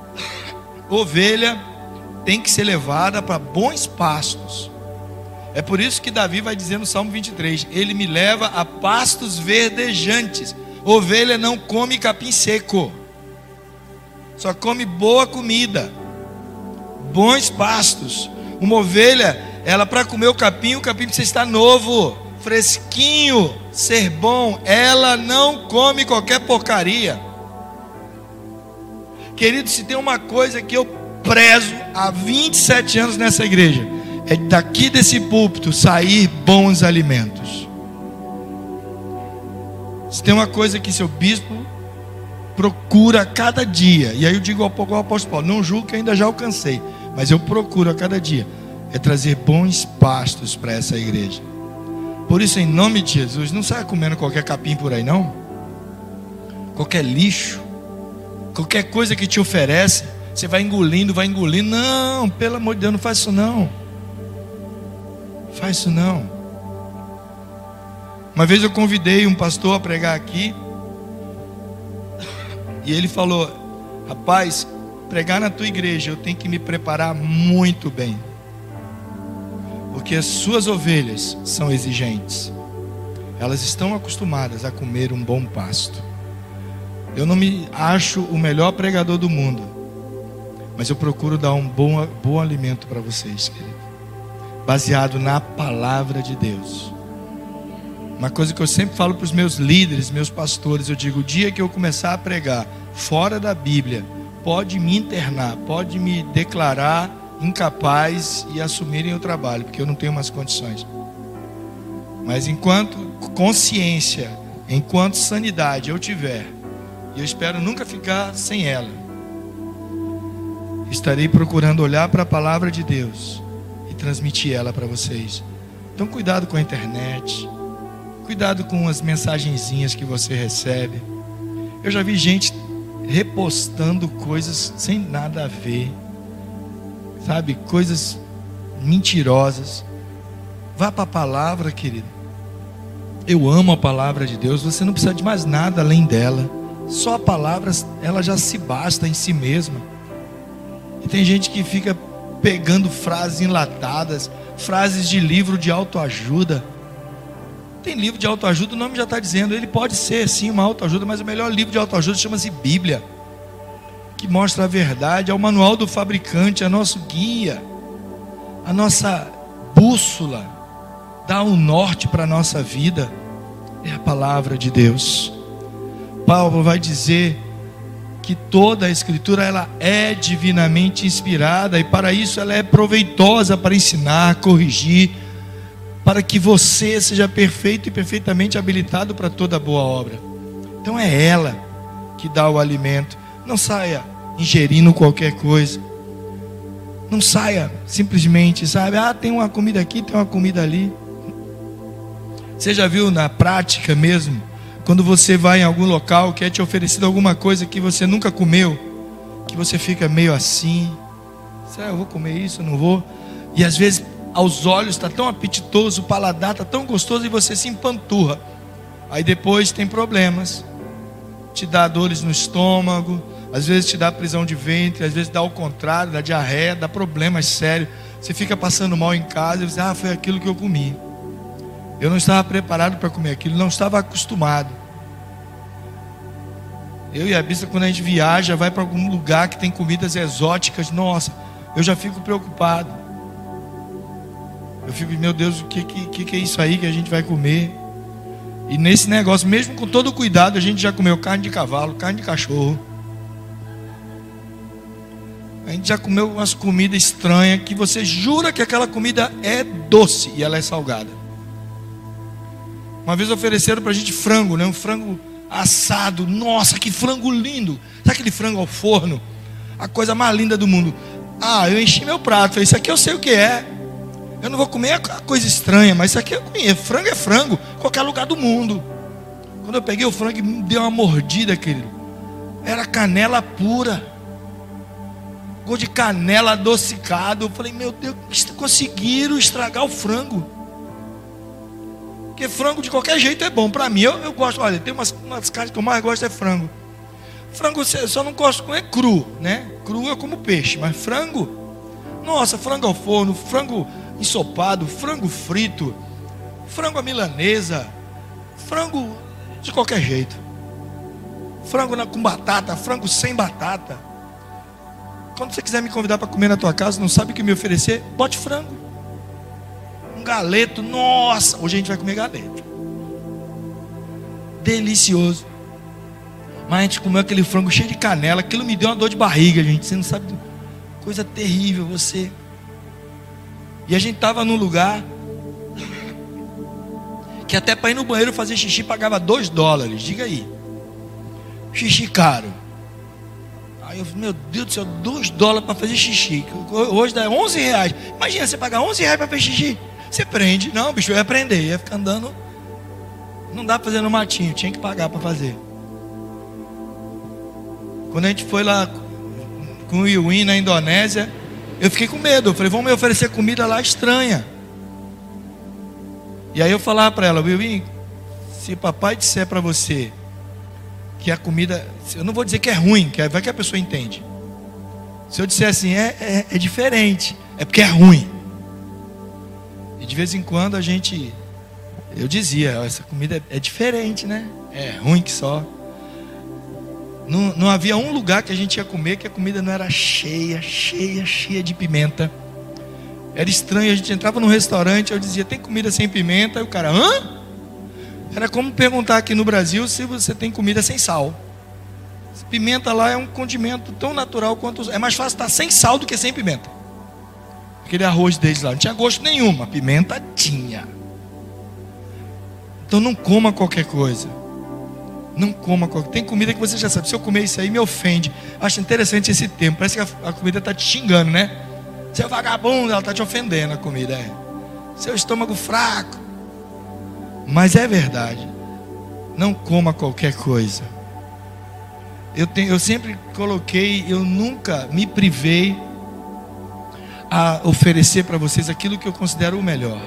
Ovelha tem que ser levada para bons pastos. É por isso que Davi vai dizer no Salmo 23: Ele me leva a pastos verdejantes. Ovelha não come capim seco, só come boa comida, bons pastos. Uma ovelha, ela para comer o capim, o capim precisa estar novo, fresquinho, ser bom. Ela não come qualquer porcaria. Querido, se tem uma coisa que eu prezo há 27 anos nessa igreja, é daqui desse púlpito sair bons alimentos. Se tem uma coisa que seu bispo procura cada dia, e aí eu digo ao apóstolo Paulo: não julgo que ainda já alcancei, mas eu procuro a cada dia, é trazer bons pastos para essa igreja. Por isso, em nome de Jesus, não saia comendo qualquer capim por aí, não. Qualquer lixo Qualquer coisa que te oferece, você vai engolindo, vai engolindo. Não, pelo amor de Deus, não faz isso não. Faz isso não. Uma vez eu convidei um pastor a pregar aqui. E ele falou: Rapaz, pregar na tua igreja eu tenho que me preparar muito bem. Porque as suas ovelhas são exigentes. Elas estão acostumadas a comer um bom pasto. Eu não me acho o melhor pregador do mundo, mas eu procuro dar um bom, bom alimento para vocês, querido, baseado na palavra de Deus. Uma coisa que eu sempre falo para os meus líderes, meus pastores, eu digo: o dia que eu começar a pregar fora da Bíblia, pode me internar, pode me declarar incapaz e assumirem o trabalho, porque eu não tenho mais condições. Mas enquanto consciência, enquanto sanidade eu tiver, e eu espero nunca ficar sem ela. Estarei procurando olhar para a palavra de Deus e transmitir ela para vocês. Então, cuidado com a internet. Cuidado com as mensagenzinhas que você recebe. Eu já vi gente repostando coisas sem nada a ver. Sabe? Coisas mentirosas. Vá para a palavra, querido. Eu amo a palavra de Deus. Você não precisa de mais nada além dela. Só a palavra, ela já se basta em si mesma. E tem gente que fica pegando frases enlatadas, frases de livro de autoajuda. Tem livro de autoajuda, o nome já está dizendo, ele pode ser sim uma autoajuda, mas o melhor livro de autoajuda chama-se Bíblia, que mostra a verdade, é o manual do fabricante, é nosso guia, a nossa bússola, dá um norte para a nossa vida, é a palavra de Deus. Paulo vai dizer que toda a escritura ela é divinamente inspirada e para isso ela é proveitosa para ensinar, corrigir, para que você seja perfeito e perfeitamente habilitado para toda boa obra. Então é ela que dá o alimento. Não saia ingerindo qualquer coisa. Não saia simplesmente, sabe? Ah, tem uma comida aqui, tem uma comida ali. Você já viu na prática mesmo? Quando você vai em algum local que é te oferecido alguma coisa que você nunca comeu, que você fica meio assim, será eu vou comer isso, não vou? E às vezes aos olhos está tão apetitoso, o paladar está tão gostoso e você se empanturra. Aí depois tem problemas, te dá dores no estômago, às vezes te dá prisão de ventre, às vezes dá o contrário, dá diarreia, dá problemas sérios. Você fica passando mal em casa e você, ah, foi aquilo que eu comi. Eu não estava preparado para comer aquilo, não estava acostumado. Eu e a Bista, quando a gente viaja, vai para algum lugar que tem comidas exóticas, nossa, eu já fico preocupado. Eu fico, meu Deus, o que, que, que é isso aí que a gente vai comer? E nesse negócio, mesmo com todo cuidado, a gente já comeu carne de cavalo, carne de cachorro. A gente já comeu umas comidas estranhas que você jura que aquela comida é doce e ela é salgada. Uma vez ofereceram para a gente frango, né? Um frango assado. Nossa, que frango lindo! Sabe aquele frango ao forno? A coisa mais linda do mundo. Ah, eu enchi meu prato. Falei, isso aqui eu sei o que é. Eu não vou comer coisa estranha, mas isso aqui eu conheço. Frango é frango, qualquer lugar do mundo. Quando eu peguei o frango me deu uma mordida, querido. Era canela pura. De canela adocicado. Eu falei, meu Deus, conseguiram estragar o frango. Porque frango de qualquer jeito é bom. Para mim, eu, eu gosto. Olha, tem umas, umas carnes que eu mais gosto é frango. Frango só não gosto com é cru, né? Cru é como peixe, mas frango, Nossa, frango ao forno, frango ensopado, frango frito, frango à milanesa, frango de qualquer jeito. Frango com batata, frango sem batata. Quando você quiser me convidar para comer na tua casa, não sabe o que me oferecer? Bote frango. Um galeto, nossa, hoje a gente vai comer galeto. Delicioso. Mas a gente comeu aquele frango cheio de canela. Aquilo me deu uma dor de barriga, gente. Você não sabe. Coisa terrível você. E a gente estava num lugar que até para ir no banheiro fazer xixi pagava dois dólares. Diga aí. Xixi caro. Eu falei, meu Deus do céu, dois dólares para fazer xixi. Hoje dá 11 reais. Imagina você pagar 11 reais para fazer xixi. Você prende. Não, bicho, eu ia aprender. Ia ficar andando. Não dá para fazer no matinho. Tinha que pagar para fazer. Quando a gente foi lá com o Iwin na Indonésia, eu fiquei com medo. Eu falei, vão me oferecer comida lá estranha. E aí eu falava para ela, Iwin, se papai disser para você que a comida, eu não vou dizer que é ruim, que vai que a pessoa entende. Se eu disser assim, é, é, é diferente, é porque é ruim. E de vez em quando a gente, eu dizia, essa comida é, é diferente, né? É ruim que só. Não, não havia um lugar que a gente ia comer que a comida não era cheia, cheia, cheia de pimenta. Era estranho, a gente entrava num restaurante, eu dizia, tem comida sem pimenta? E o cara, hã? Era como perguntar aqui no Brasil se você tem comida sem sal. Pimenta lá é um condimento tão natural quanto. É mais fácil estar sem sal do que sem pimenta. Aquele arroz deles lá não tinha gosto nenhum, a pimenta tinha. Então não coma qualquer coisa. Não coma qualquer Tem comida que você já sabe. Se eu comer isso aí, me ofende. Acho interessante esse termo. Parece que a, a comida está te xingando, né? Seu vagabundo, ela está te ofendendo a comida. É. Seu estômago fraco. Mas é verdade. Não coma qualquer coisa. Eu, tenho, eu sempre coloquei, eu nunca me privei a oferecer para vocês aquilo que eu considero o melhor.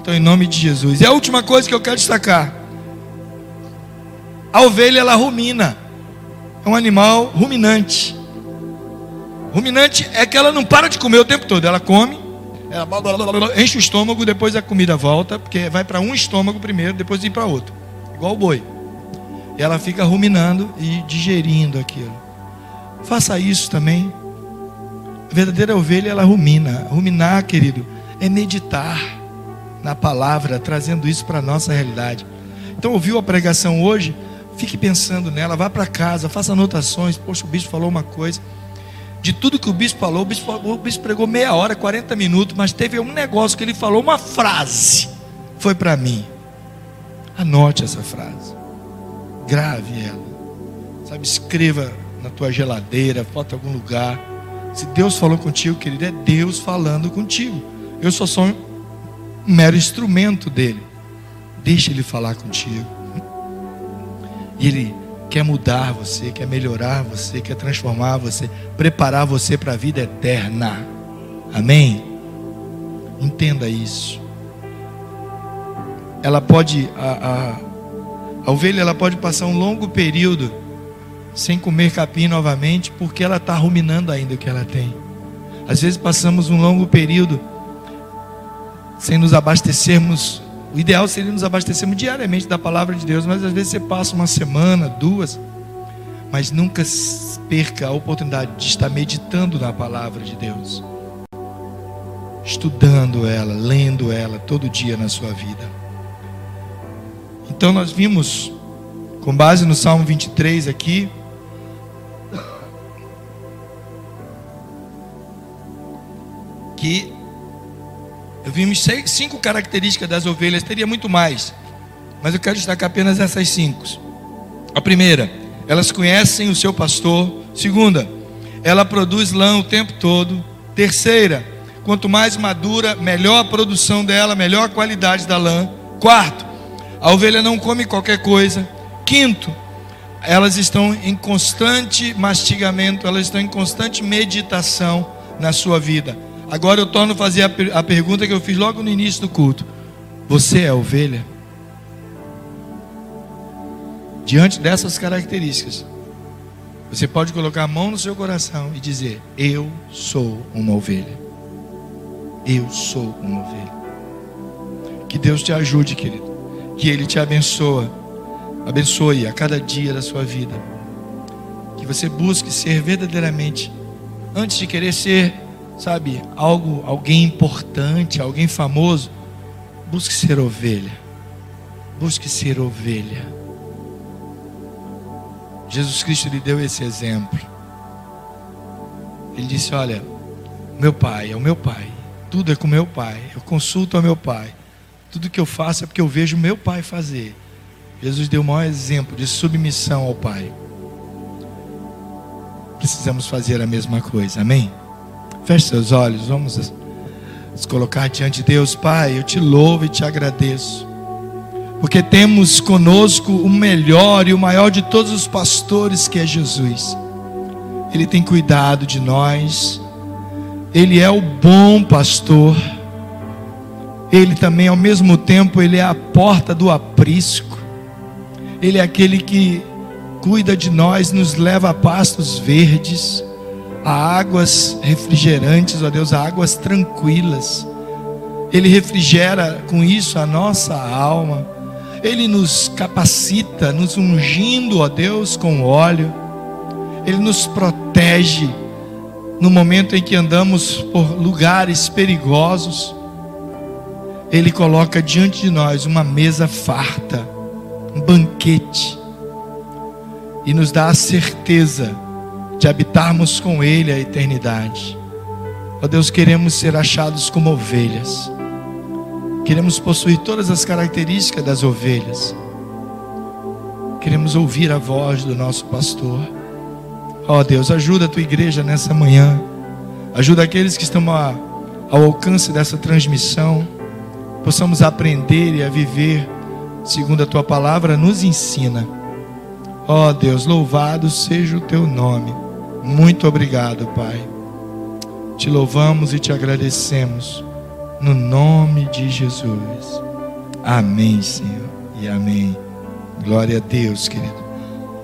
Então, em nome de Jesus. E a última coisa que eu quero destacar. A ovelha ela rumina. É um animal ruminante. Ruminante é que ela não para de comer o tempo todo. Ela come, ela enche o estômago, depois a comida volta, porque vai para um estômago primeiro, depois ir para outro. Igual o boi. E ela fica ruminando e digerindo aquilo. Faça isso também. A verdadeira ovelha ela rumina. Ruminar, querido, é meditar na palavra, trazendo isso para a nossa realidade. Então, ouviu a pregação hoje? Fique pensando nela, vá para casa, faça anotações. Poxa, o bispo falou uma coisa. De tudo que o bispo falou, o bispo, o bispo pregou meia hora, 40 minutos, mas teve um negócio que ele falou, uma frase. Foi para mim. Anote essa frase. Grave ela. Sabe, escreva na tua geladeira, foto em algum lugar. Se Deus falou contigo, querido, é Deus falando contigo. Eu só sou um mero instrumento dele. Deixa ele falar contigo. E Ele quer mudar você, quer melhorar você, quer transformar você, preparar você para a vida eterna. Amém? Entenda isso. Ela pode, a, a, a ovelha ela pode passar um longo período sem comer capim novamente, porque ela está ruminando ainda o que ela tem. Às vezes passamos um longo período sem nos abastecermos o ideal seria nos abastecermos diariamente da palavra de Deus, mas às vezes você passa uma semana, duas, mas nunca perca a oportunidade de estar meditando na palavra de Deus, estudando ela, lendo ela todo dia na sua vida. Então nós vimos, com base no Salmo 23 aqui, que vimos seis, cinco características das ovelhas, teria muito mais, mas eu quero destacar apenas essas cinco. A primeira, elas conhecem o seu pastor. Segunda, ela produz lã o tempo todo. Terceira, quanto mais madura, melhor a produção dela, melhor a qualidade da lã. Quarto, a ovelha não come qualquer coisa. Quinto, elas estão em constante mastigamento, elas estão em constante meditação na sua vida. Agora eu torno a fazer a, a pergunta que eu fiz logo no início do culto: Você é ovelha? Diante dessas características, Você pode colocar a mão no seu coração e dizer: Eu sou uma ovelha. Eu sou uma ovelha. Que Deus te ajude, querido. Que Ele te abençoe. Abençoe a cada dia da sua vida. Que você busque ser verdadeiramente, antes de querer ser, sabe, algo, alguém importante, alguém famoso, busque ser ovelha. Busque ser ovelha. Jesus Cristo lhe deu esse exemplo. Ele disse: Olha, meu pai é o meu pai, tudo é com meu pai, eu consulto ao meu pai, tudo que eu faço é porque eu vejo meu pai fazer. Jesus deu o maior exemplo de submissão ao pai. Precisamos fazer a mesma coisa, amém? Feche seus olhos, vamos nos colocar diante de Deus, Pai. Eu te louvo e te agradeço porque temos conosco o melhor e o maior de todos os pastores, que é Jesus. Ele tem cuidado de nós, ele é o bom pastor, ele também, ao mesmo tempo, ele é a porta do aprisco, ele é aquele que cuida de nós, nos leva a pastos verdes, a águas refrigerantes, ó Deus, a águas tranquilas. Ele refrigera com isso a nossa alma. Ele nos capacita, nos ungindo, ó Deus, com óleo. Ele nos protege no momento em que andamos por lugares perigosos. Ele coloca diante de nós uma mesa farta, um banquete, e nos dá a certeza de habitarmos com Ele a eternidade. Ó Deus, queremos ser achados como ovelhas Queremos possuir todas as características das ovelhas. Queremos ouvir a voz do nosso pastor. Ó Deus, ajuda a tua igreja nessa manhã. Ajuda aqueles que estão a, ao alcance dessa transmissão. Possamos aprender e a viver segundo a tua palavra nos ensina. Ó Deus, louvado seja o teu nome. Muito obrigado, Pai. Te louvamos e te agradecemos no nome de Jesus. Amém, Senhor, e amém. Glória a Deus, querido.